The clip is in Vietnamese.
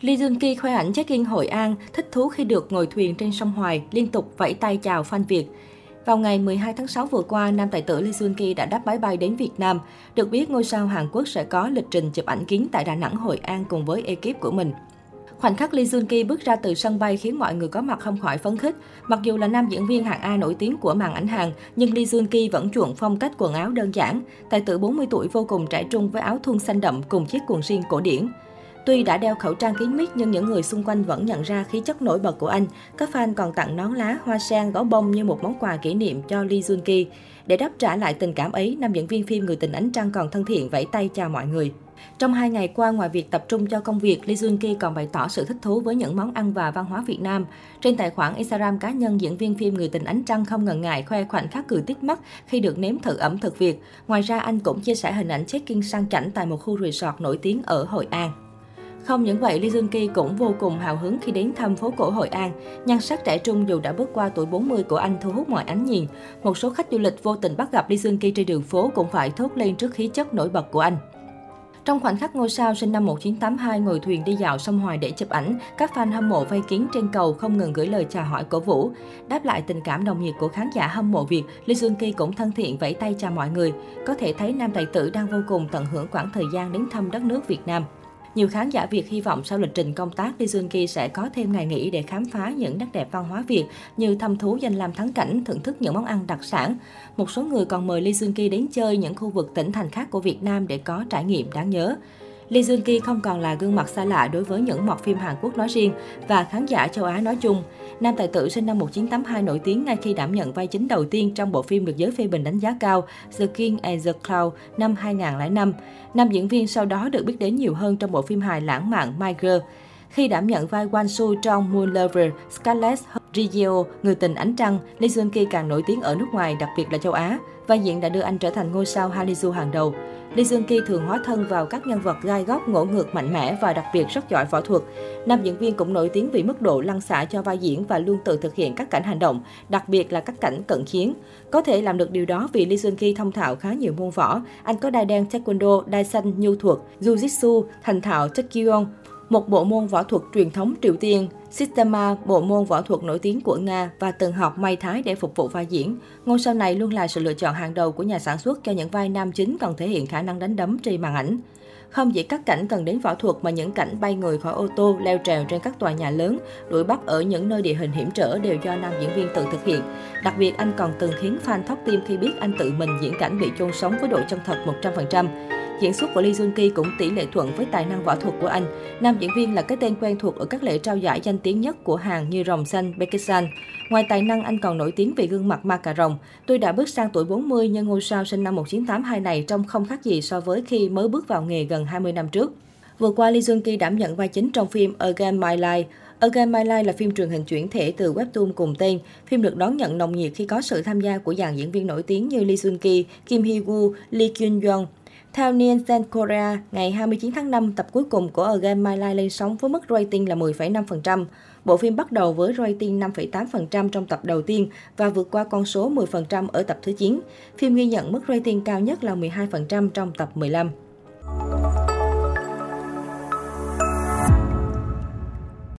Lee Jun Ki khoe ảnh check-in Hội An, thích thú khi được ngồi thuyền trên sông Hoài, liên tục vẫy tay chào fan Việt. Vào ngày 12 tháng 6 vừa qua, nam tài tử Lee Jun Ki đã đáp máy bay đến Việt Nam. Được biết, ngôi sao Hàn Quốc sẽ có lịch trình chụp ảnh kín tại Đà Nẵng, Hội An cùng với ekip của mình. Khoảnh khắc Lee Jun Ki bước ra từ sân bay khiến mọi người có mặt không khỏi phấn khích. Mặc dù là nam diễn viên hạng A nổi tiếng của màn ảnh Hàn, nhưng Lee Jun Ki vẫn chuộng phong cách quần áo đơn giản. Tài tử 40 tuổi vô cùng trẻ trung với áo thun xanh đậm cùng chiếc quần jean cổ điển. Tuy đã đeo khẩu trang kín mít nhưng những người xung quanh vẫn nhận ra khí chất nổi bật của anh. Các fan còn tặng nón lá, hoa sen, gấu bông như một món quà kỷ niệm cho Lee Jun Ki. Để đáp trả lại tình cảm ấy, nam diễn viên phim Người tình ánh trăng còn thân thiện vẫy tay chào mọi người. Trong hai ngày qua, ngoài việc tập trung cho công việc, Lee Jun Ki còn bày tỏ sự thích thú với những món ăn và văn hóa Việt Nam. Trên tài khoản Instagram cá nhân, diễn viên phim Người tình ánh trăng không ngần ngại khoe khoảnh khắc cười tít mắt khi được nếm thử ẩm thực Việt. Ngoài ra, anh cũng chia sẻ hình ảnh check-in sang chảnh tại một khu resort nổi tiếng ở Hội An. Không những vậy, Lee Jun Ki cũng vô cùng hào hứng khi đến thăm phố cổ Hội An. Nhan sắc trẻ trung dù đã bước qua tuổi 40 của anh thu hút mọi ánh nhìn. Một số khách du lịch vô tình bắt gặp Lee Jun Ki trên đường phố cũng phải thốt lên trước khí chất nổi bật của anh. Trong khoảnh khắc ngôi sao sinh năm 1982 ngồi thuyền đi dạo sông Hoài để chụp ảnh, các fan hâm mộ vây kín trên cầu không ngừng gửi lời chào hỏi cổ vũ. Đáp lại tình cảm nồng nhiệt của khán giả hâm mộ Việt, Lee Jun Ki cũng thân thiện vẫy tay chào mọi người. Có thể thấy nam tài tử đang vô cùng tận hưởng quãng thời gian đến thăm đất nước Việt Nam. Nhiều khán giả Việt hy vọng sau lịch trình công tác, Lee Jun Ki sẽ có thêm ngày nghỉ để khám phá những nét đẹp văn hóa Việt như thăm thú danh lam thắng cảnh, thưởng thức những món ăn đặc sản. Một số người còn mời Lee Jun Ki đến chơi những khu vực tỉnh thành khác của Việt Nam để có trải nghiệm đáng nhớ. Lee Jun Ki không còn là gương mặt xa lạ đối với những mọt phim Hàn Quốc nói riêng và khán giả châu Á nói chung. Nam tài tử sinh năm 1982 nổi tiếng ngay khi đảm nhận vai chính đầu tiên trong bộ phim được giới phê bình đánh giá cao The King and the Cloud năm 2005. Nam diễn viên sau đó được biết đến nhiều hơn trong bộ phim hài lãng mạn My Girl. Khi đảm nhận vai Wan Su trong Moon Lover, Scarlett Rigio, Người tình ánh trăng, Lee Jun Ki càng nổi tiếng ở nước ngoài, đặc biệt là châu Á. Vai diễn đã đưa anh trở thành ngôi sao Hallyu hàng đầu. Lee Dương Ki thường hóa thân vào các nhân vật gai góc, ngỗ ngược, mạnh mẽ và đặc biệt rất giỏi võ thuật. Nam diễn viên cũng nổi tiếng vì mức độ lăn xả cho vai diễn và luôn tự thực hiện các cảnh hành động, đặc biệt là các cảnh cận chiến. Có thể làm được điều đó vì Lee Dương Ki thông thạo khá nhiều môn võ. Anh có đai đen taekwondo, đai xanh nhu thuật, jiu-jitsu, thành thạo taekwondo, một bộ môn võ thuật truyền thống Triều Tiên, Sistema, bộ môn võ thuật nổi tiếng của Nga và từng học may thái để phục vụ vai diễn. Ngôi sao này luôn là sự lựa chọn hàng đầu của nhà sản xuất cho những vai nam chính cần thể hiện khả năng đánh đấm trên màn ảnh. Không chỉ các cảnh cần đến võ thuật mà những cảnh bay người khỏi ô tô, leo trèo trên các tòa nhà lớn, đuổi bắt ở những nơi địa hình hiểm trở đều do nam diễn viên tự thực hiện. Đặc biệt anh còn từng khiến fan thóc tim khi biết anh tự mình diễn cảnh bị chôn sống với độ chân thật 100%. Diễn xuất của Lee Jun Ki cũng tỷ lệ thuận với tài năng võ thuật của anh. Nam diễn viên là cái tên quen thuộc ở các lễ trao giải danh tiếng nhất của Hàn như Rồng Xanh, Pakistan. Ngoài tài năng, anh còn nổi tiếng vì gương mặt ma cà rồng. Tuy đã bước sang tuổi 40 nhưng ngôi sao sinh năm 1982 này trông không khác gì so với khi mới bước vào nghề gần 20 năm trước. Vừa qua, Lee Jun Ki đảm nhận vai chính trong phim Again My Life. Again My Life là phim truyền hình chuyển thể từ webtoon cùng tên. Phim được đón nhận nồng nhiệt khi có sự tham gia của dàn diễn viên nổi tiếng như Lee Jun Ki, Kim Hee Woo, Lee Kyun Young. Theo Nielsen Korea, ngày 29 tháng 5, tập cuối cùng của A Game My Life lên sóng với mức rating là 10,5%. Bộ phim bắt đầu với rating 5,8% trong tập đầu tiên và vượt qua con số 10% ở tập thứ 9. Phim ghi nhận mức rating cao nhất là 12% trong tập 15.